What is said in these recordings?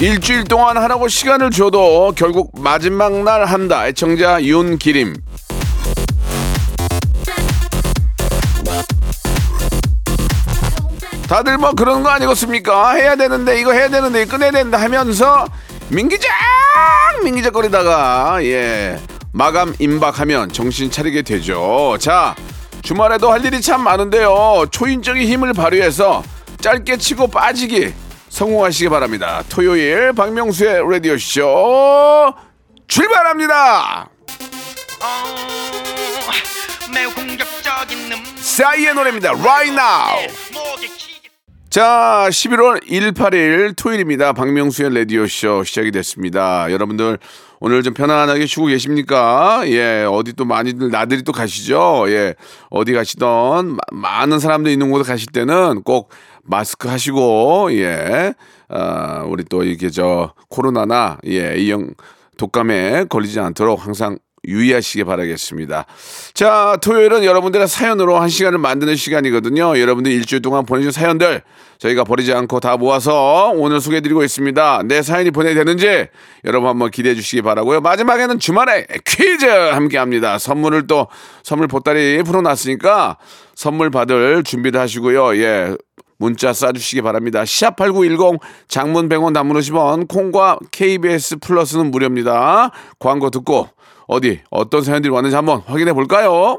일주일 동안 하라고 시간을 줘도 결국 마지막 날 한다. 애청자 윤기림. 다들 뭐 그런 거 아니겠습니까? 해야 되는데 이거 해야 되는데 끝내야 된다 하면서 민기적 민기적거리다가 예 마감 임박하면 정신 차리게 되죠. 자 주말에도 할 일이 참 많은데요. 초인적인 힘을 발휘해서 짧게 치고 빠지기 성공하시기 바랍니다. 토요일 박명수의 라디오 쇼 출발합니다. 공격적인 음 싸이의 노래입니다. Right now. 기 자, 11월 18일 토요일입니다. 박명수의 라디오쇼 시작이 됐습니다. 여러분들 오늘 좀 편안하게 쉬고 계십니까? 예, 어디 또 많이들 나들이 또 가시죠? 예, 어디 가시던 마- 많은 사람들 있는 곳에 가실 때는 꼭 마스크 하시고, 예, 아, 우리 또 이게 저 코로나나, 예, 이형 독감에 걸리지 않도록 항상 유의하시기 바라겠습니다. 자, 토요일은 여러분들의 사연으로 한 시간을 만드는 시간이거든요. 여러분들 일주일 동안 보내준 사연들 저희가 버리지 않고 다 모아서 오늘 소개해드리고 있습니다. 내 사연이 보내되는지 여러분 한번 기대해 주시기 바라고요. 마지막에는 주말에 퀴즈 함께 합니다. 선물을 또 선물 보따리 풀어놨으니까 선물 받을 준비를 하시고요. 예. 문자 쏴주시기 바랍니다. 샵8910 장문 100원 단문 50원 콩과 KBS 플러스는 무료입니다. 광고 듣고 어디 어떤 사연들이 왔는지 한번 확인해 볼까요?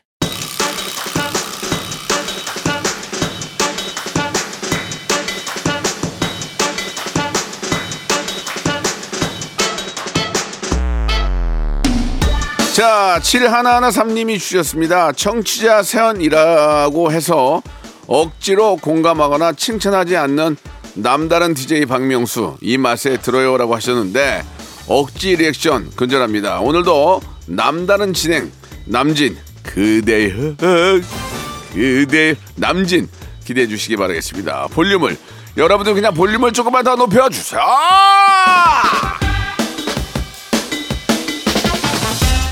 자, 7113님이 주셨습니다. 청취자 사연이라고 해서 억지로 공감하거나 칭찬하지 않는 남다른 DJ 박명수 이 맛에 들어요라고 하셨는데 억지 리액션 근절합니다. 오늘도 남다른 진행 남진 그대여 그대 남진 기대해 주시기 바라겠습니다. 볼륨을 여러분들 그냥 볼륨을 조금만 더 높여 주세요.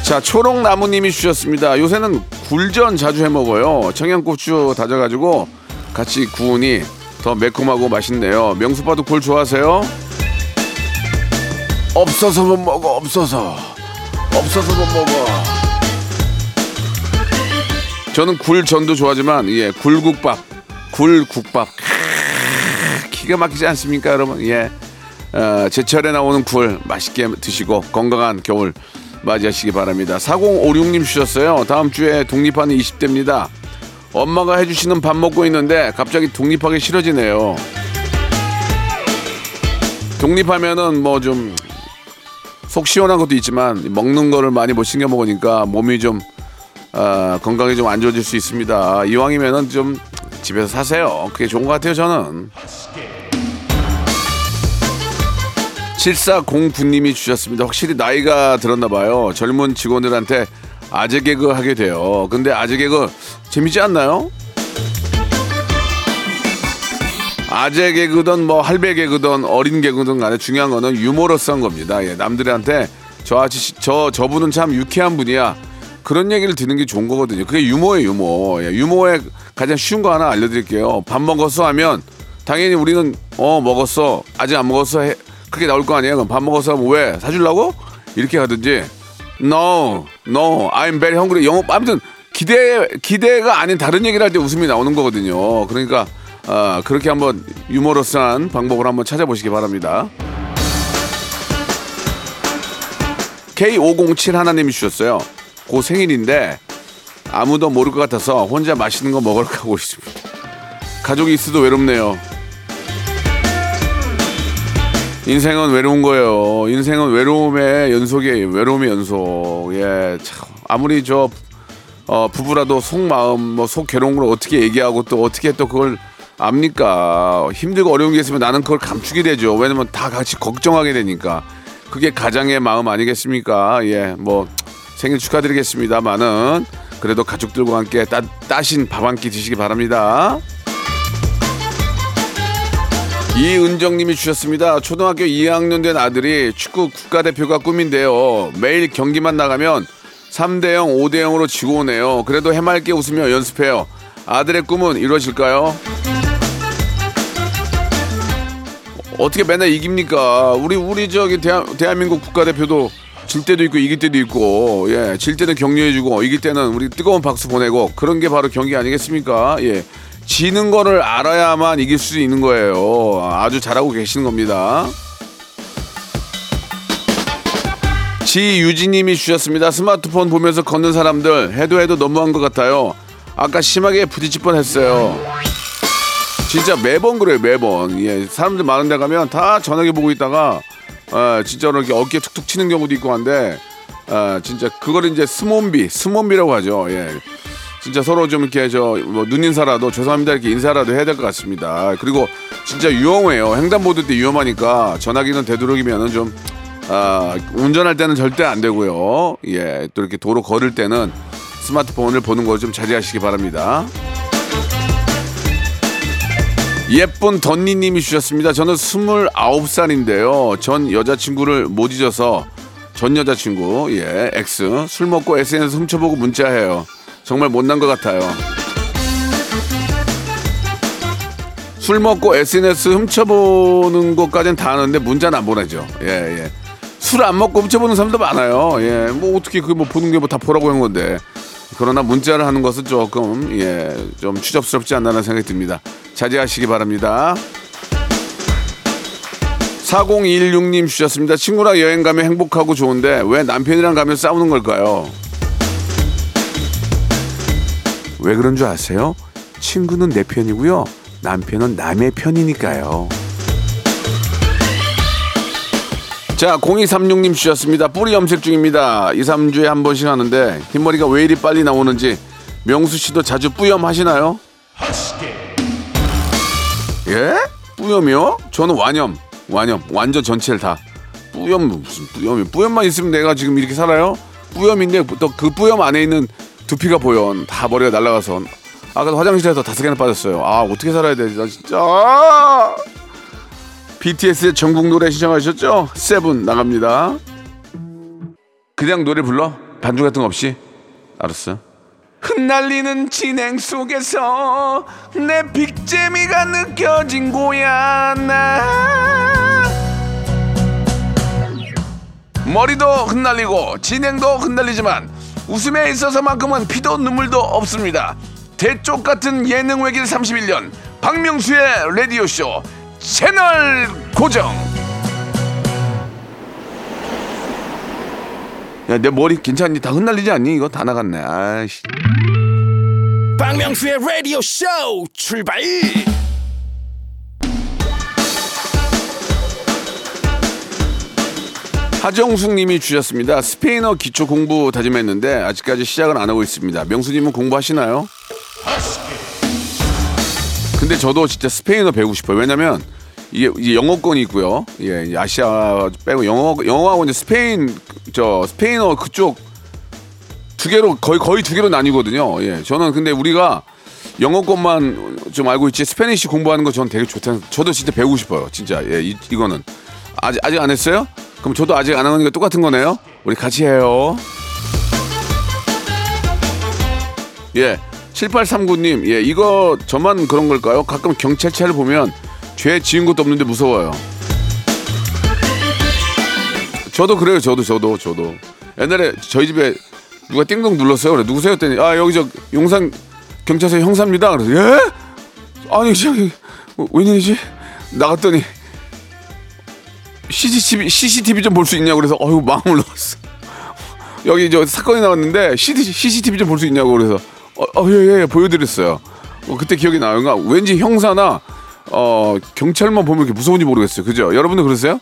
자, 초록 나무님이 주셨습니다. 요새는 굴전 자주 해 먹어요. 청양고추 다져가지고 같이 구우니 더 매콤하고 맛있네요. 명수빠도 굴 좋아하세요? 없어서 못 먹어, 없어서. 없어서 못 먹어. 저는 굴전도 좋아하지만, 예, 굴국밥, 굴국밥. 크으, 기가 막히지 않습니까, 여러분? 예. 어, 제철에 나오는 굴 맛있게 드시고 건강한 겨울 맞이하시기 바랍니다. 4056님 주셨어요. 다음 주에 독립하는 20대입니다. 엄마가 해주시는 밥 먹고 있는데 갑자기 독립하기 싫어지네요. 독립하면은 뭐 좀 속 시원한 것도 있지만 먹는 거를 많이 못 챙겨 먹으니까 몸이 좀 아, 건강이 좀 안 좋아질 수 있습니다. 이왕이면은 좀 집에서 사세요. 그게 좋은 것 같아요, 저는. 7409님이 주셨습니다. 확실히 나이가 들었나 봐요. 젊은 직원들한테 아재 개그 하게 돼요. 근데 아재 개그 재밌지 않나요? 아재 개그든 뭐 할배 개그든 어린 개그든 간에 중요한 거는 유머러스한 겁니다. 예, 남들한테 저 아저씨 저 저분은 참 유쾌한 분이야. 그런 얘기를 듣는 게 좋은 거거든요. 그게 유머예요, 유머. 예, 유머의 가장 쉬운 거 하나 알려드릴게요. 밥 먹었어 하면 당연히 우리는 어 먹었어 아직 안 먹었어 해, 그게 나올 거 아니에요. 그럼 밥 먹었어 하면 왜 사주려고 이렇게 하든지 no no I'm very hungry 영어 아무튼 기대 기대가 아닌 다른 얘기를 할 때 웃음이 나오는 거거든요. 그러니까 아, 그렇게 한번 유머러스한 방법을 한번 찾아보시기 바랍니다. K507 하나님이 주셨어요. 고 생일인데 아무도 모를 것 같아서 혼자 맛있는 거 먹으러 가고 있습니다. 가족이 있어도 외롭네요. 인생은 외로운 거예요. 인생은 외로움의 연속이에요. 외로움의 연속. 예, 참 아무리 저 어, 부부라도 속 마음, 뭐 속 괴로운 걸 어떻게 얘기하고 또 어떻게 또 그걸 압니까? 힘들고 어려운 게 있으면 나는 그걸 감추게 되죠. 왜냐면 다 같이 걱정하게 되니까. 그게 가장의 마음 아니겠습니까? 예, 뭐 생일 축하드리겠습니다만은 그래도 가족들과 함께 따, 따신 밥 한 끼 드시기 바랍니다. 이은정님이 주셨습니다. 초등학교 2학년 된 아들이 축구 국가대표가 꿈인데요. 매일 경기만 나가면 3대0, 5대0으로 지고 오네요. 그래도 해맑게 웃으며 연습해요. 아들의 꿈은 이루어질까요? 어떻게 맨날 이깁니까? 우리 우리 저기 대한, 대한민국 국가대표도 질 때도 있고 이길 때도 있고 예, 질 때는 격려해주고 이길 때는 우리 뜨거운 박수 보내고 그런 게 바로 경기 아니겠습니까? 예, 지는 거를 알아야만 이길 수 있는 거예요. 아주 잘하고 계시는 겁니다. 지유진님이 주셨습니다. 스마트폰 보면서 걷는 사람들 해도 해도 너무한 것 같아요. 아까 심하게 부딪힐 뻔했어요. 진짜 매번 그래요 매번. 예, 사람들 많은데 가면 다 전화기 보고 있다가 어, 진짜로 이렇게 어깨 툭툭 치는 경우도 있고 한데 어, 진짜 그거를 이제 스몬비 스몬비라고 하죠. 예. 진짜 서로 좀 이렇게 저뭐 눈인사라도 죄송합니다 이렇게 인사라도 해야 될 것 같습니다. 그리고 진짜 위험해요. 횡단보도 때 위험하니까 전화기는 되도록이면은 좀 아, 운전할 때는 절대 안 되고요. 예, 또 이렇게 도로 걸을 때는 스마트폰을 보는 거 좀 자제하시기 바랍니다. 예쁜 던니님이 주셨습니다. 저는 29살인데요. 전 여자친구를 못 잊어서 전 여자친구, 예, X. 술 먹고 SNS 훔쳐보고 문자해요. 정말 못난 것 같아요. 술 먹고 SNS 훔쳐보는 것까지는 다 아는데 문자는 안 보내죠. 예, 예. 술 안 먹고 훔쳐보는 사람도 많아요. 예, 뭐 어떻게 그 뭐 보는 게 뭐 다 보라고 한 건데. 그러나 문자를 하는 것은 조금 예, 좀 추접스럽지 않나는 생각이 듭니다. 자제하시기 바랍니다. 4016님 주셨습니다. 친구랑 여행 가면 행복하고 좋은데 왜 남편이랑 가면 싸우는 걸까요? 왜 그런 줄 아세요? 친구는 내 편이고요. 남편은 남의 편이니까요. 자, 0236님 주셨습니다. 뿌리 염색 중입니다. 2, 3주에 한 번씩 하는데 흰머리가 왜 이리 빨리 나오는지 명수 씨도 자주 뿌염 하시나요? 예? 뿌염이요? 저는 완염, 완염, 완전 전체를 다. 뿌염 무슨 뿌염이? 뿌염만 있으면 내가 지금 이렇게 살아요? 뿌염인데 또 그 뿌염 안에 있는 두피가 보여. 다 머리가 날라가서. 아까 화장실에서 다섯 개나 빠졌어요. 아 어떻게 살아야 되지? 나 진짜. 아! BTS의 전국 노래 신청하셨죠? 세븐 나갑니다. 그냥 노래 불러? 반주 같은 거 없이? 알았어. 흩날리는 진행 속에서 내 빅재미가 느껴진 거야 나 머리도 흩날리고 진행도 흩날리지만 웃음에 있어서만큼은 피도 눈물도 없습니다. 대쪽 같은 예능 외길 31년 박명수의 라디오 쇼 채널 고정. 야 내 머리 괜찮니? 다 흩날리지 않니? 이거 다 나갔네. 아이씨. 박명수의 라디오 쇼 출발 하정숙 님이 주셨습니다. 스페인어 기초 공부 다짐했는데 아직까지 시작은 안 하고 있습니다. 명수님은 공부하시나요? 근데 저도 진짜 스페인어 배우고 싶어요. 왜냐면 이게, 이게 영어권이 있고요. 예, 이 아시아 빼고 영어 영어하고 이제 스페인 저 스페인어 그쪽 두 개로 거의 거의 두 개로 나뉘거든요. 예, 저는 근데 우리가 영어권만 좀 알고 있지 Spanish 공부하는 거 저는 되게 좋다. 저도 진짜 배우고 싶어요. 진짜 예, 이, 이거는 아직 아직 안 했어요? 그럼 저도 아직 안 하는 게 똑같은 거네요. 우리 같이 해요. 예, 7839님, 예, 이거 저만 그런 걸까요? 가끔 경찰차를 보면 죄 지은 것도 없는데 무서워요. 저도 그래요, 저도, 저도, 저도. 옛날에 저희 집에 누가 띵동 눌렀어요. 그래, 누구세요? 했더니, 아, 여기 저 용산 경찰서 형사입니다. 그래서, 예? 아니, 저기, 어, 웬일이지? 나갔더니, CCTV, CCTV 좀 볼 수 있냐고 그래서, 어휴, 마음을 놓았어. 여기 저 사건이 나왔는데 CCTV 좀 볼 수 있냐고 그래서 어예예 예, 보여드렸어요. 어, 그때 기억이 나요. 그러니까 왠지 형사나 어 경찰만 보면 이렇게 무서운지 모르겠어요. 그죠? 여러분도 그러세요?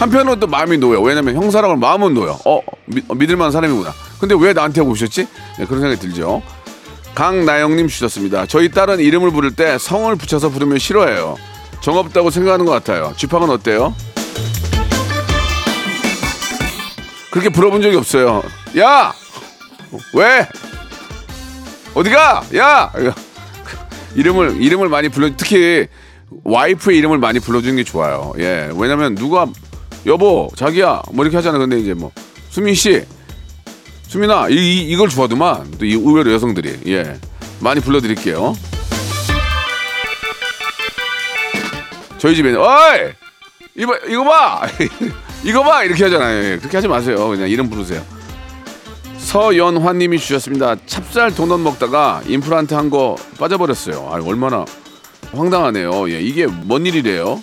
한편으로 또 마음이 놓여. 왜냐면 형사라고 하면 마음은 놓여. 어, 미, 어, 믿을만한 사람이구나. 근데 왜 나한테 오셨지? 네, 그런 생각이 들죠. 강나영님 주셨습니다. 저희 딸은 이름을 부를 때 성을 붙여서 부르면 싫어해요. 정없다고 생각하는 것 같아요. 쥐팡은 어때요? 그렇게 불러본 적이 없어요. 야! 왜? 어디가? 야! 이름을, 이름을 많이 불러, 특히 와이프의 이름을 많이 불러주는 게 좋아요. 예. 왜냐면 누가, 여보, 자기야, 뭐 이렇게 하잖아. 근데 이제 뭐, 수민 씨, 수민아, 이, 이, 이걸 좋아하더만. 또 이- 의외로 여성들이. 예. 많이 불러드릴게요. 저희 집에는, 어이! 이거, 이거 봐! 이거 봐! 이렇게 하잖아요. 예. 그렇게 하지 마세요. 그냥 이름 부르세요. 서연화님이 주셨습니다. 찹쌀 도넛 먹다가 임플란트 한 거 빠져버렸어요. 아, 얼마나 황당하네요. 예, 이게 뭔 일이래요?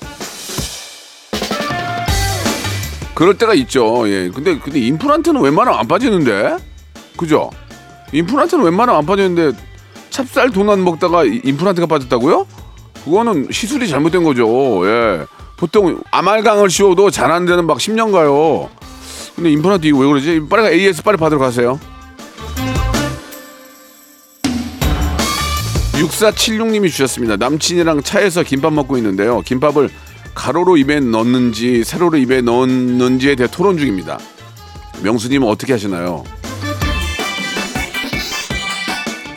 그럴 때가 있죠. 예, 근데 근데 임플란트는 웬만하면 안 빠지는데, 그죠? 임플란트는 웬만하면 안 빠지는데 찹쌀 도넛 먹다가 이- 임플란트가 빠졌다고요? 그거는 시술이 잘못된 거죠. 예, 보통 아말강을 씌워도 잘 안 되는 막 10년 가요. 근데 임플란트 이거 왜 그러지? 빨리 AS 빨리 받으러 가세요. 6476님이 주셨습니다. 남친이랑 차에서 김밥 먹고 있는데요. 김밥을 가로로 입에 넣는지 세로로 입에 넣는지에 대해 토론 중입니다. 명수님은 어떻게 하시나요?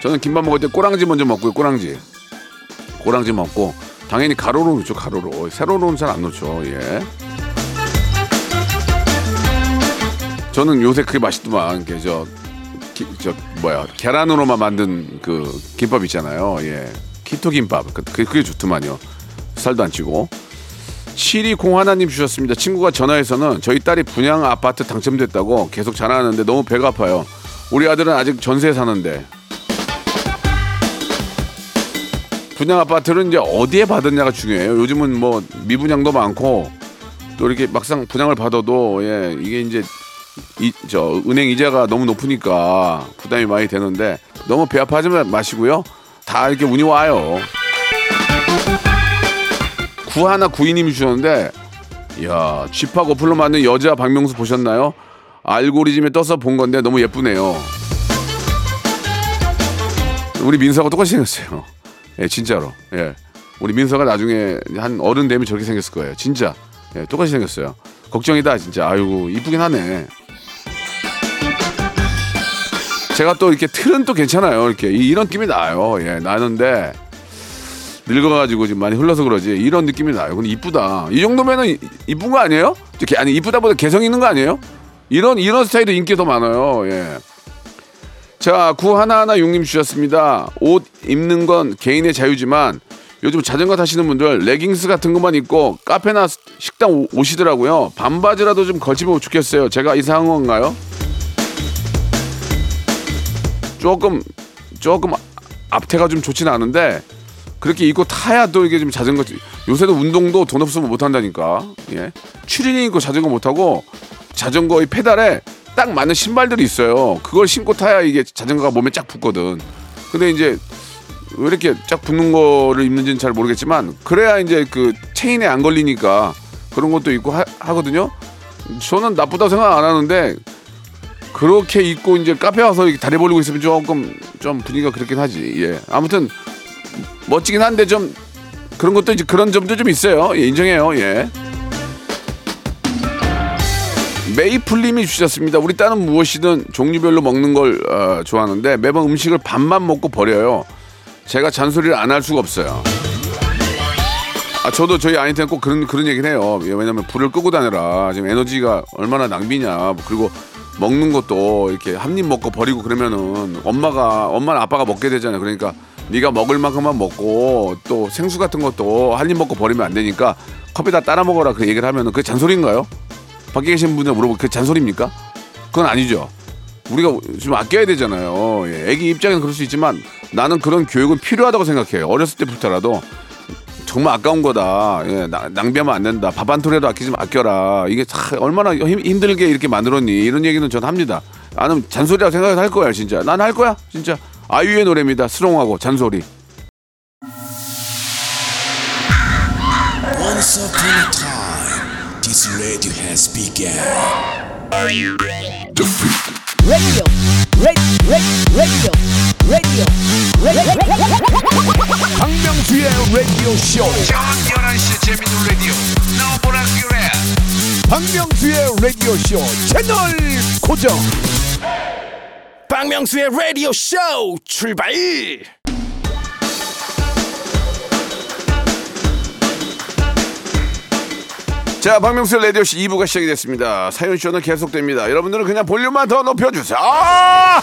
저는 김밥 먹을 때 꼬랑지 먼저 먹고요. 꼬랑지. 꼬랑지 먹고 당연히 가로로 넣죠. 가로로. 세로로는 잘 안 넣죠. 예. 저는 요새 그게 맛있더만. 그 저, 뭐야 계란으로만 만든 그 김밥 있잖아요. 예, 키토 김밥. 그- 그게, 그게 좋더만요. 살도 안 찌고. 7201님 주셨습니다. 친구가 전화해서는 저희 딸이 분양 아파트 당첨됐다고 계속 자랑하는데 너무 배가 아파요. 우리 아들은 아직 전세에 사는데. 분양 아파트는 이제 어디에 받았냐가 중요해요. 요즘은 뭐 미분양도 많고 또 이렇게 막상 분양을 받아도 예 이게 이제 이 저 은행 이자가 너무 높으니까 부담이 많이 되는데 너무 배 아파하지 마시고요. 다 이렇게 운이 와요. 구하나 구이님이 주셨는데, 야 쥐팍 어플로 만든 여자 박명수 보셨나요? 알고리즘에 떠서 본 건데 너무 예쁘네요. 우리 민서가 똑같이 생겼어요. 예, 진짜로. 예. 우리 민서가 나중에 한 어른 되면 저렇게 생겼을 거예요. 진짜. 예, 똑같이 생겼어요. 걱정이다, 진짜. 아이고, 이쁘긴 하네. 제가 또 이렇게 틀은 또 괜찮아요. 이렇게 이- 이런 느낌이 나요. 예, 나는데 늙어가지고 지금 많이 흘러서 그러지 이런 느낌이 나요. 근데 이쁘다. 이 정도면은 이- 이쁜 거 아니에요? 아니 이쁘다보다 개성 있는 거 아니에요? 이런 이런 스타일도 인기 더 많아요. 예. 자, 구 하나하나 용님 주셨습니다. 옷 입는 건 개인의 자유지만 요즘 자전거 타시는 분들 레깅스 같은 것만 입고 카페나 식당 오- 오시더라고요. 반바지라도 좀 걸치면 좋겠어요. 제가 이상한 건가요? 조금 조금 앞태가 좀 좋지는 않은데 그렇게 입고 타야 또 이게 좀 자전거 요새도 운동도 돈 없으면 못 한다니까 예 추리닝 입고 자전거 못 타고 자전거의 페달에 딱 맞는 신발들이 있어요 그걸 신고 타야 이게 자전거가 몸에 쫙 붙거든 근데 이제 왜 이렇게 쫙 붙는 거를 입는지는 잘 모르겠지만 그래야 이제 그 체인에 안 걸리니까 그런 것도 있고 하, 하거든요 저는 나쁘다고 생각 안 하는데 그렇게 입고 이제 카페 와서 다리 벌리고 있으면 조금 좀 분위기가 그렇긴 하지. 예. 아무튼 멋지긴 한데 좀 그런 것도 이제 그런 점도 좀 있어요. 예, 인정해요. 예. 메이플님이 주셨습니다. 우리 딸은 무엇이든 종류별로 먹는 걸 어, 좋아하는데 매번 음식을 반만 먹고 버려요. 제가 잔소리를 안 할 수가 없어요. 아, 저도 저희 아이한테는 꼭 그런 그런 얘기를 해요. 예, 왜냐면 불을 끄고 다녀라. 지금 에너지가 얼마나 낭비냐. 뭐 그리고 먹는 것도 이렇게 한 입 먹고 버리고 그러면은 엄마가 엄마는 아빠가 먹게 되잖아요. 그러니까 네가 먹을 만큼만 먹고 또 생수 같은 것도 한 입 먹고 버리면 안 되니까 컵에다 따라 먹어라 그 얘기를 하면은 그게 잔소리인가요? 밖에 계신 분들 물어보고 그게 잔소리입니까? 그건 아니죠. 우리가 좀 아껴야 되잖아요. 예, 애기 입장에는 그럴 수 있지만 나는 그런 교육은 필요하다고 생각해요. 어렸을 때부터라도 정말 아까운 거다. 예, 나- 낭비하면 안 된다. 밥 한 톨이라도 아끼지 마, 아껴라. 이게 참 얼마나 힘, 힘들게 이렇게 만들었니? 이런 얘기는 전 합니다. 나는 잔소리라고 생각을 할 거야, 진짜. 난 할 거야, 진짜. 아이유의 노래입니다. 스롱하고 잔소리. This radio has begun. radio, radio, radio, radio, radio. 박명수의 라디오 쇼. 저녁 11시 재밌는 라디오 너보라 그래 박명수의 라디오 쇼 채널 고정. 박명수의 라디오 쇼 출발 자, 박명수 라디오 씨 2부가 시작이 됐습니다. 사연 쇼는 계속됩니다. 여러분들은 그냥 볼륨만 더 높여주세요. 아!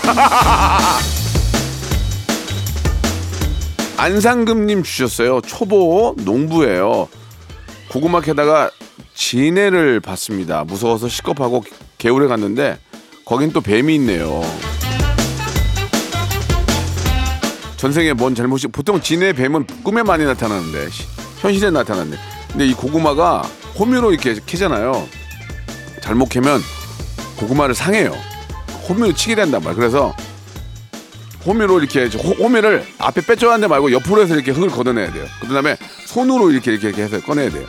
안상금님 주셨어요. 초보 농부예요. 고구마 캐다가 진해를 봤습니다. 무서워서 시겁하고 개울에 갔는데 거긴 또 뱀이 있네요. 전생에 뭔 잘못이 보통 진해 뱀은 꿈에 많이 나타나는데 시- 현실에 나타나는데 근데 이 고구마가 호미로 이렇게 캐잖아요. 잘못 캐면 고구마를 상해요. 호미로 치게 된단 말이에요. 그래서 호미로 이렇게 호, 호미를 앞에 빼줘야 하는데 말고 옆으로 해서 이렇게 흙을 걷어내야 돼요. 그 다음에 손으로 이렇게 이렇게 이렇게 해서 꺼내야 돼요.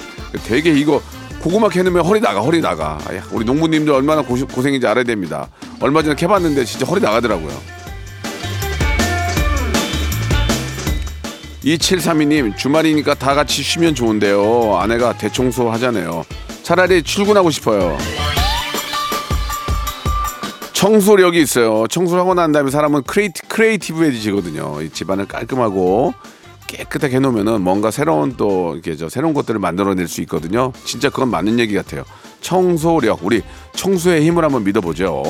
되게 이거 고구마 캐놓으면 허리 나가 허리 나가. 아야, 우리 농부님들 얼마나 고시- 고생인지 알아야 됩니다. 얼마 전에 캐봤는데 진짜 허리 나가더라고요. 2732님 주말이니까 다 같이 쉬면 좋은데요. 아내가 대청소 하잖아요. 차라리 출근하고 싶어요. 청소력이 있어요. 청소를 하고 난 다음에 사람은 creati-, creative해지거든요. 이 집안을 깔끔하고 깨끗하게 해놓으면은 뭔가 새로운 또 이렇게 저 새로운 것들을 만들어낼 수 있거든요. 진짜 그건 맞는 얘기 같아요. 청소력, 우리 청소의 힘을 한번 믿어보죠.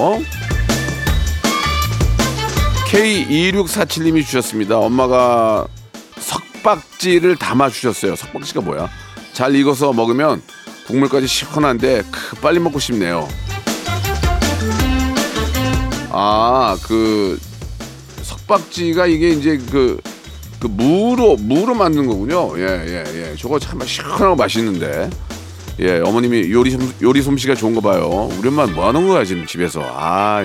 K2647님이 주셨습니다. 엄마가 석박지를 담아 주셨어요. 석박지가 뭐야? 잘 익어서 먹으면 국물까지 시원한데 크, 빨리 먹고 싶네요. 아, 그 석박지가 이게 이제 그, 그 무로 무로 만든 거군요. 예, 예, 예. 저거 참 시원하고 맛있는데. 예, 어머님이 요리 솜- 요리 솜씨가 좋은 거 봐요. 우리 엄마 뭐 하는 거야 지금 집에서? 아,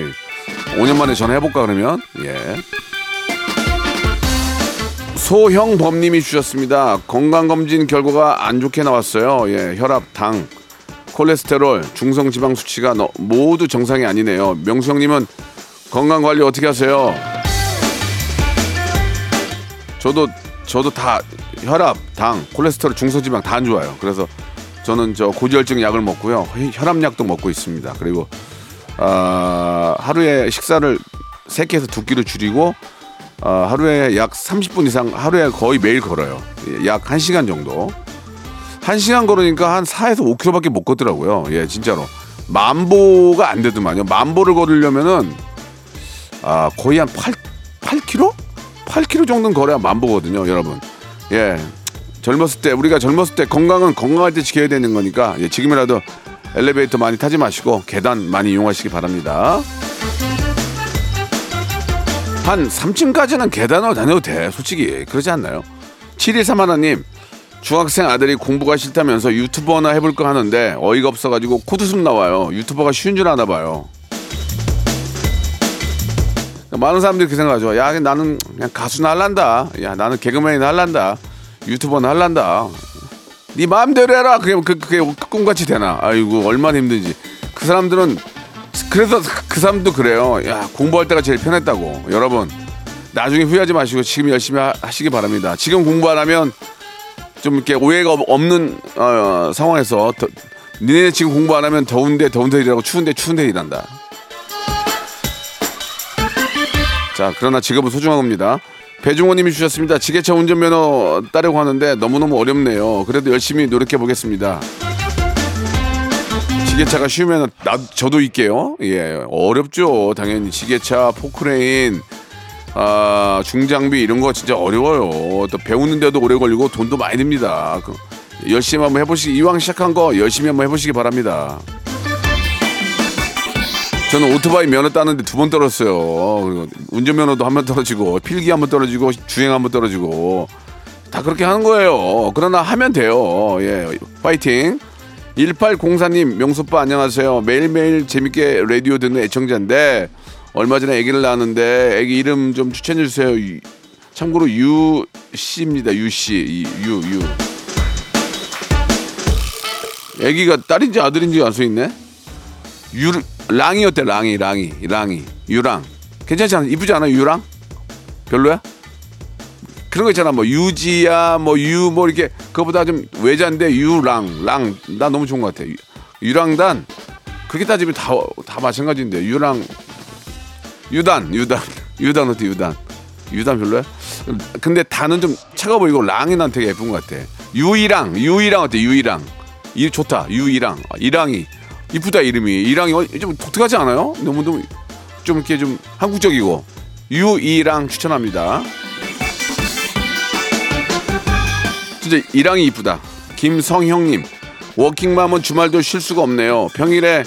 5년 만에 전화해 볼까 그러면? 예. 소형범님이 주셨습니다. 건강검진 결과가 안 좋게 나왔어요. 예, 혈압, 당, 콜레스테롤, 중성지방 수치가 너- 모두 정상이 아니네요. 명수 형님은 건강 관리 어떻게 하세요? 저도 저도 다 혈압, 당, 콜레스테롤, 중성지방 다 안 좋아요. 그래서 저는 저 고지혈증 약을 먹고요. 혈압약도 먹고 있습니다. 그리고 아, 하루에 식사를 세 끼에서 두 끼로 줄이고 아, 하루에 약 30분 이상 하루에 거의 매일 걸어요. 예, 약 1시간 정도. 1시간 걸으니까 한 4에서 5km밖에 못 걷더라고요. 예, 진짜로. 만보가 안 되더만요. 만보를 걸으려면은 아, 거의 한 8, 8km? 8km 정도는 걸어야 만보거든요, 여러분. 예. 젊었을 때, 우리가 젊었을 때 건강은 건강할 때 지켜야 되는 거니까, 예, 지금이라도 엘리베이터 많이 타지 마시고, 계단 많이 이용하시기 바랍니다. 한 3층까지는 계단으로 다녀도 돼, 솔직히. 그러지 않나요? 7131 하나님, 중학생 아들이 공부가 싫다면서 유튜버나 해볼까 하는데 어이가 없어가지고 코드숨 나와요. 유튜버가 쉬운 줄 아나 봐요. 많은 사람들이 그렇게 생각하죠. 야, 나는 그냥 가수나 할란다. 야, 나는 개그맨이나 할란다. 유튜버나 할란다. 네 마음대로 해라. 그게, 그, 그게 꿈같이 되나. 아이고, 얼마나 힘든지. 그 사람들은, 그래서 그 사람도 그래요. 야, 공부할 때가 제일 편했다고. 여러분, 나중에 후회하지 마시고 지금 열심히 하, 하시기 바랍니다. 지금 공부 안 하면 좀 이렇게 오해가 없- 없는 어, 상황에서 더, 니네 지금 공부 안 하면 더운데 더운데 일하고 추운데 추운데 일한다. 자, 그러나 직업은 소중한 겁니다. 배중호님이 주셨습니다. 지게차 운전면허 따려고 하는데 너무너무 어렵네요. 그래도 열심히 노력해 보겠습니다. 지게차가 쉬우면 나 저도 있게요. 예, 어렵죠. 당연히 지게차, 포크레인, 아, 중장비 이런 거 진짜 어려워요. 또 배우는데도 오래 걸리고 돈도 많이 듭니다. 그, 열심히 한번 해보시기 이왕 시작한 거 열심히 한번 해보시기 바랍니다. 저는 오토바이 면허 따는데 두 번 떨었어요. 운전면허도 한 번 떨어지고 필기 한 번 떨어지고 주행 한 번 떨어지고 다 그렇게 하는 거예요. 그러나 하면 돼요. 예, 파이팅. 1804님, 명수빠 안녕하세요. 매일매일 재밌게 라디오 듣는 애청자인데, 얼마 전에 아기를 낳았는데, 아기 이름 좀 추천해주세요. 유- 참고로 유 씨입니다. 유씨. 이- 유, 유. 아기가 딸인지 아들인지 알 수 있네? 유, 랑이었대, 랑이, 랑이, 랑이. 유랑. 괜찮지 않아? 이쁘지 않아? 유랑? 별로야? 그런 거 있잖아. 뭐 유지야 뭐 유 뭐 이렇게 그거보다 좀 외자인데 유랑 랑. 나 너무 좋은 것 같아. 유- 유랑단. 그렇게 따지면 다 다 마찬가지인데. 유랑 유단 유단. 유단 어때 유단? 유단 별로야? 근데 단은 좀 차가 보이고 랑이 난 되게 예쁜 것 같아. 유이랑 유이랑 어때 유이랑? 이 좋다. 유이랑. 아, 이랑이. 이쁘다 이름이. 이랑이 어, 좀 독특하지 않아요? 너무 좀, 좀 이렇게 좀 한국적이고. 유이랑 추천합니다. 진짜 이랑이 이쁘다. 김성형님 워킹맘은 주말도 쉴 수가 없네요. 평일에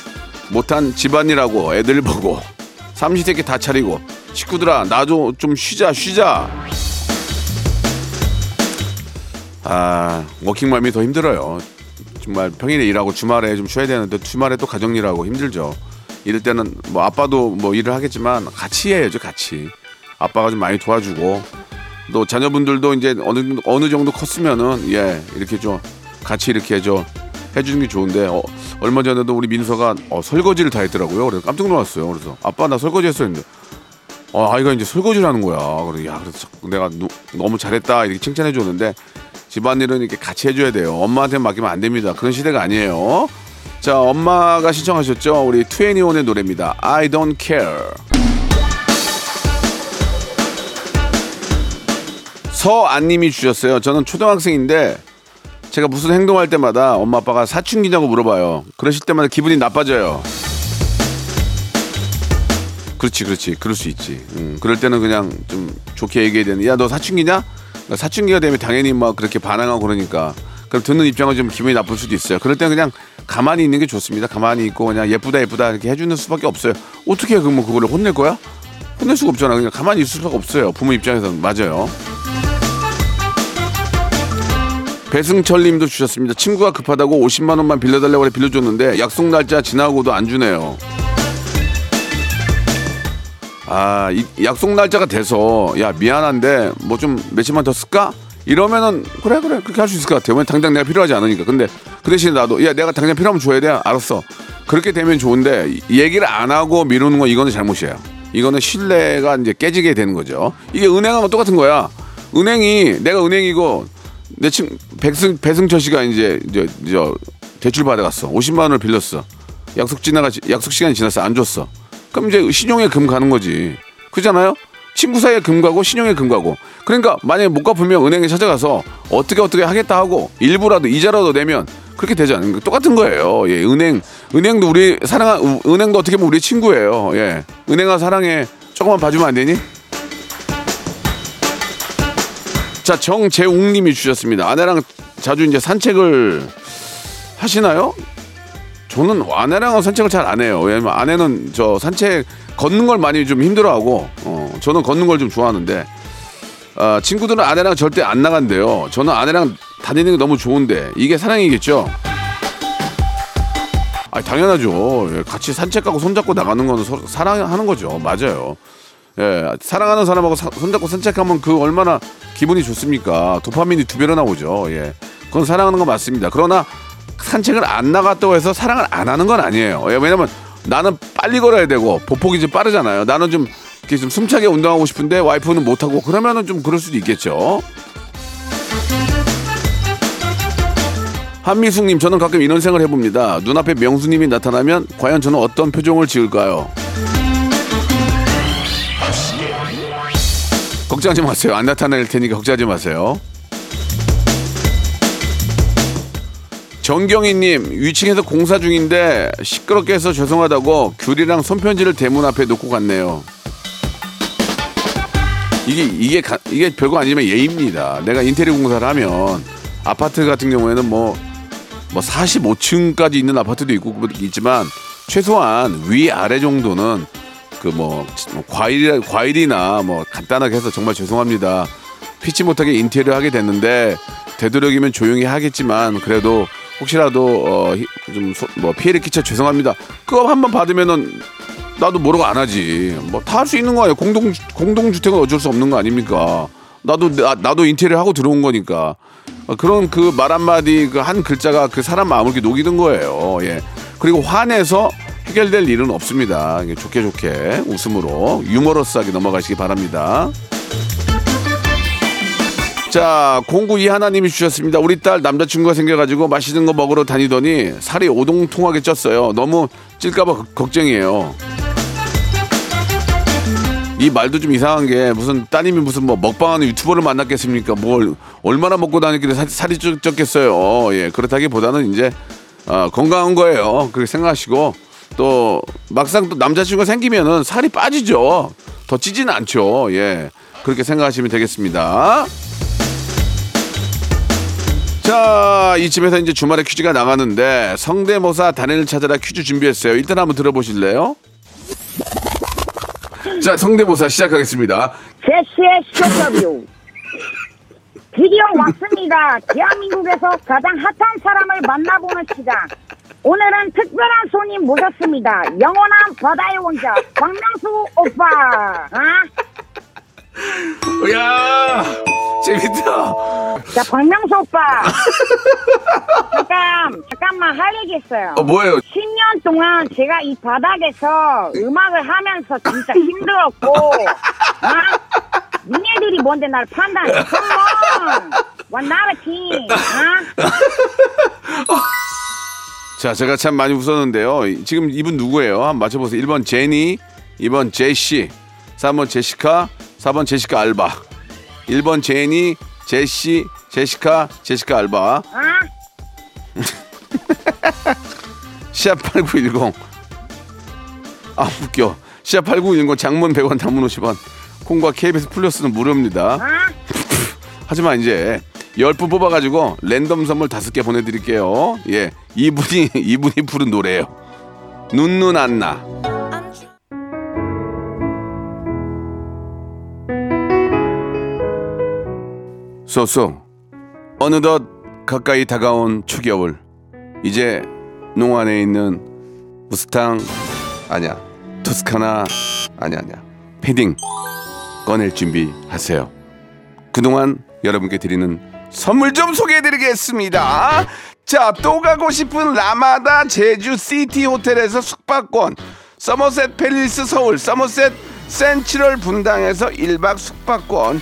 못한 집안일하고 애들 보고 삼시세끼 다 차리고 식구들아 나도 좀 쉬자 쉬자. 아 워킹맘이 더 힘들어요. 정말 평일에 일하고 주말에 좀 쉬어야 되는데 주말에 또 가정 일하고 힘들죠. 이럴 때는 뭐 아빠도 뭐 일을 하겠지만 같이 해야죠 같이. 아빠가 좀 많이 도와주고 또 자녀분들도 이제 어느 어느 정도 컸으면은 예 이렇게 좀 같이 이렇게 저 해주는 게 좋은데 어, 얼마 전에도 우리 민서가 어, 설거지를 다 했더라고요. 그래서 깜짝 놀랐어요. 그래서 아빠 나 설거지 했어 했는데 어, 아이가 이제 설거지를 하는 거야. 그래 야 그래서 내가 누- 너무 잘했다 이렇게 칭찬해 줬는데 집안일은 이렇게 같이 해줘야 돼요. 엄마한테 맡기면 안 됩니다. 그런 시대가 아니에요. 자 엄마가 신청하셨죠. 우리 투애니원의 노래입니다. I don't care. 서안님이 주셨어요. 저는 초등학생인데 제가 무슨 행동할 때마다 엄마 아빠가 사춘기냐고 물어봐요. 그러실 때마다 기분이 나빠져요. 그렇지, 그렇지. 그럴 수 있지. 음, 그럴 때는 그냥 좀 좋게 얘기해야 되는. 야, 너 사춘기냐? 사춘기가 되면 당연히 막 그렇게 반항하고 그러니까. 그럼 듣는 입장은 좀 기분이 나쁠 수도 있어요. 그럴 때는 그냥 가만히 있는 게 좋습니다. 가만히 있고 그냥 예쁘다 예쁘다 이렇게 해주는 수밖에 없어요. 어떻게 그럼 뭐 그거를 혼낼 거야? 혼낼 수가 없잖아. 그냥 가만히 있을 수가 없어요. 부모 입장에서는 맞아요. 배승철 님도 주셨습니다. 친구가 급하다고 50만 원만 빌려달라고 해 빌려줬는데 약속 날짜 지나고도 안 주네요. 아, 이 약속 날짜가 돼서 야 미안한데 뭐 좀 며칠만 더 쓸까? 이러면은 그래 그래 그렇게 할 수 있을 것 같아요. 왜 당장 내가 필요하지 않으니까. 근데 그 대신에 나도 야 내가 당장 필요하면 줘야 돼. 알았어. 그렇게 되면 좋은데 이- 얘기를 안 하고 미루는 건 이거는 잘못이에요. 이거는 신뢰가 이제 깨지게 되는 거죠. 이게 은행하고 똑같은 거야. 은행이 내가 은행이고 내 친 백승 배승철 씨가 이제 이제 저 대출 받아갔어. 50만 원을 빌렸어. 약속 지나가 약속 시간이 지났어. 안 줬어. 그럼 이제 신용에 금 가는 거지. 그잖아요? 친구 사이에 금 가고 신용에 금 가고. 그러니까 만약에 못 갚으면 은행에 찾아가서 어떻게 어떻게 하겠다 하고 일부라도 이자라도 내면 그렇게 되지 않는 거 똑같은 거예요. 예, 은행 은행도 우리 사랑 은- 은행도 어떻게 보면 우리 친구예요. 예. 은행아 사랑해. 조금만 봐주면 안 되니? 자, 정재웅님이 주셨습니다. 아내랑 자주 이제 산책을 하시나요? 저는 아내랑은 산책을 잘 안 해요. 왜냐면 아내는 저 산책 걷는 걸 많이 좀 힘들어하고, 어, 저는 걷는 걸 좀 좋아하는데, 아, 친구들은 아내랑 절대 안 나간대요. 저는 아내랑 다니는 게 너무 좋은데 이게 사랑이겠죠? 아, 당연하죠. 예, 같이 산책하고 손잡고 나가는 거는 서로 사랑하는 거죠. 맞아요. 예, 사랑하는 사람하고 사- 손잡고 산책하면 그 얼마나 기분이 좋습니까? 도파민이 두 배로 나오죠. 예, 그건 사랑하는 거 맞습니다. 그러나 산책을 안 나갔다고 해서 사랑을 안 하는 건 아니에요. 예, 왜냐면 나는 빨리 걸어야 되고 보폭이 좀 빠르잖아요. 나는 좀 이렇게 좀 숨차게 운동하고 싶은데 와이프는 못 하고 그러면은 좀 그럴 수도 있겠죠. 한미숙님, 저는 가끔 이런 생각을 해봅니다. 눈앞에 명수님이 나타나면 과연 저는 어떤 표정을 지을까요? 걱정하지 마세요. 안 나타날 테니까 걱정하지 마세요. 정경희님 위층에서 공사 중인데 시끄럽게 해서 죄송하다고 귤이랑 손편지를 대문 앞에 놓고 갔네요. 이게 이게 가- 이게 별거 아니지만 예입니다. 내가 인테리어 공사를 하면 아파트 같은 경우에는 뭐뭐 45층까지 있는 아파트도 있고 있지만 최소한 위 아래 정도는 그 뭐 과일 과일이나 뭐 간단하게 해서 정말 죄송합니다. 피치 못하게 인테리어 하게 됐는데 되도록이면 조용히 하겠지만 그래도 혹시라도 어, 좀뭐 피해를 끼쳐 죄송합니다. 그거 한 번 받으면은 나도 모르고 안 하지. 뭐 다 할 수 있는 거 아니에요. 공동 공동 주택은 어쩔 수 없는 거 아닙니까? 나도 나, 나도 인테리어 하고 들어온 거니까 어, 그런 그 말 한마디 그 한 글자가 그 사람 마음을 이렇게 녹이는 거예요. 예. 그리고 화내서 해결될 일은 없습니다. 좋게 좋게 웃음으로 유머러스하게 넘어가시기 바랍니다. 자, 공구 이 하나님이 주셨습니다. 우리 딸 남자친구가 생겨가지고 맛있는 거 먹으러 다니더니 살이 오동통하게 쪘어요. 너무 찔까봐 걱- 걱정이에요. 이 말도 좀 이상한 게 무슨 따님이 무슨 뭐 먹방하는 유튜버를 만났겠습니까? 뭘 얼마나 먹고 다니길래 살, 살이 쪘, 쪘겠어요. 예, 그렇다기보다는 이제 어, 건강한 거예요. 그렇게 생각하시고 또 막상 또 남자친구가 생기면은 살이 빠지죠. 더 찌지는 않죠. 예, 그렇게 생각하시면 되겠습니다. 자, 이쯤에서 이제 주말에 퀴즈가 나가는데 성대모사 단연을 찾아라 퀴즈 준비했어요. 일단 한번 들어보실래요? 자, 성대모사 시작하겠습니다. 제시의 쇼터뷰 드디어 왔습니다. 대한민국에서 가장 핫한 사람을 만나보는 시간. 오늘은 특별한 손님 모셨습니다. 영원한 바다의 왕자 박명수 오빠. 아? 야 재밌다. 자 박명수 오빠. 잠깐 잠깐만 할 얘기 있어요. 어, 뭐예요? 10년 동안 제가 이 바닥에서 음악을 하면서 진짜 힘들었고, 아? 니네들이 뭔데 날 판단해? 컴온! 원나라팀, 아? 자, 제가 참 많이 웃었는데요. 지금 이분 누구예요? 한번 맞춰보세요. 1번 제니, 2번 제시, 3번 제시카, 4번 제시카 알바. 1번 제니, 제시, 제시카, 제시카 알바. 아? 시합 8910. 아, 웃겨. 시합 8910 장문 100원, 단문 50원. 콩과 KBS 플러스는 무료입니다. 아? 하지만 이제 10분 뽑아가지고 랜덤 선물 5개 보내드릴게요. 예. 이분이, 이분이 부른 노래예요. 눈눈 안나. 쏘쏘. 어느덧 가까이 다가온 추겨울. 이제 농안에 있는 무스탕 아니야. 토스카나 아니야 아니야. 패딩 꺼낼 준비하세요. 그동안 여러분께 드리는 선물 좀 소개해드리겠습니다. 자, 또 가고 싶은 라마다 제주 시티 호텔에서 숙박권, 서머셋 팰리스 서울, 서머셋 센트럴 분당에서 1박 숙박권,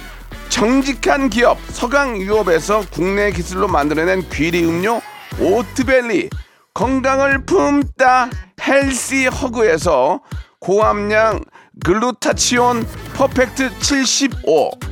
정직한 기업 서강유업에서 국내 기술로 만들어낸 귀리 음료 오트벨리, 건강을 품다 헬시 허그에서 고함량 글루타치온 퍼펙트 75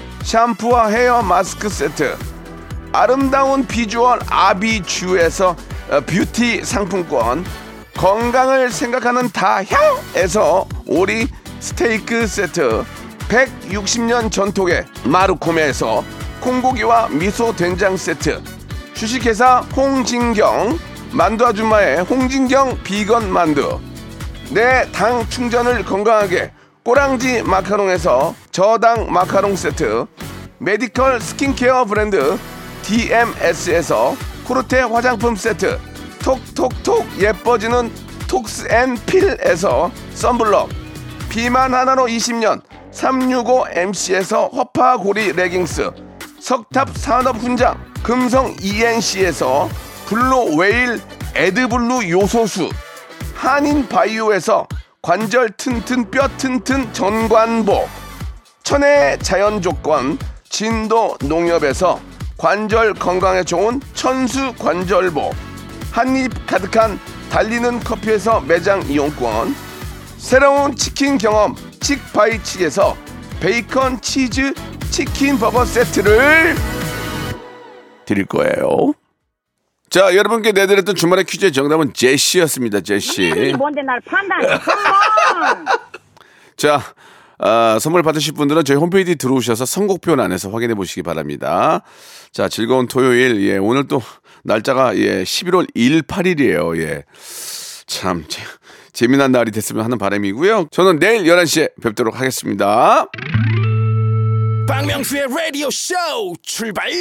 샴푸와 헤어 마스크 세트. 아름다운 비주얼 아비주에서 어, 뷰티 상품권. 건강을 생각하는 다향에서 오리 스테이크 세트. 160년 전통의 마루코메에서 콩고기와 미소 된장 세트. 주식회사 홍진경 만두 아줌마의 홍진경 비건 만두. 내 당 충전을 건강하게 꼬랑지 마카롱에서 저당 마카롱 세트 메디컬 스킨케어 브랜드 DMS에서 코르테 화장품 세트 톡톡톡 예뻐지는 톡스앤필에서 썬블럭 비만 하나로 20년 365MC에서 허파고리 레깅스 석탑 산업 훈장 금성 ENC에서 블루 웨일 에드블루 요소수 한인 바이오에서 관절 튼튼 뼈 튼튼 전관보 천혜 자연 조건 진도 농협에서 관절 건강에 좋은 천수 관절보 한입 가득한 달리는 커피에서 매장 이용권 새로운 치킨 경험 칙바이칙에서 베이컨 치즈 치킨 버거 세트를 드릴 거예요. 자, 여러분께 내드렸던 주말의 퀴즈의 정답은 제시였습니다. 제시. 뭔데 날 컴온 자, 아, 선물 받으실 분들은 저희 홈페이지 들어오셔서 선곡표 안에서 확인해 보시기 바랍니다. 자, 즐거운 토요일. 예, 오늘 또 날짜가 예, 11월 18일이에요. 예. 참 재, 재미난 날이 됐으면 하는 바람이고요. 저는 내일 11시에 뵙도록 하겠습니다. 박명수의 라디오 쇼 출발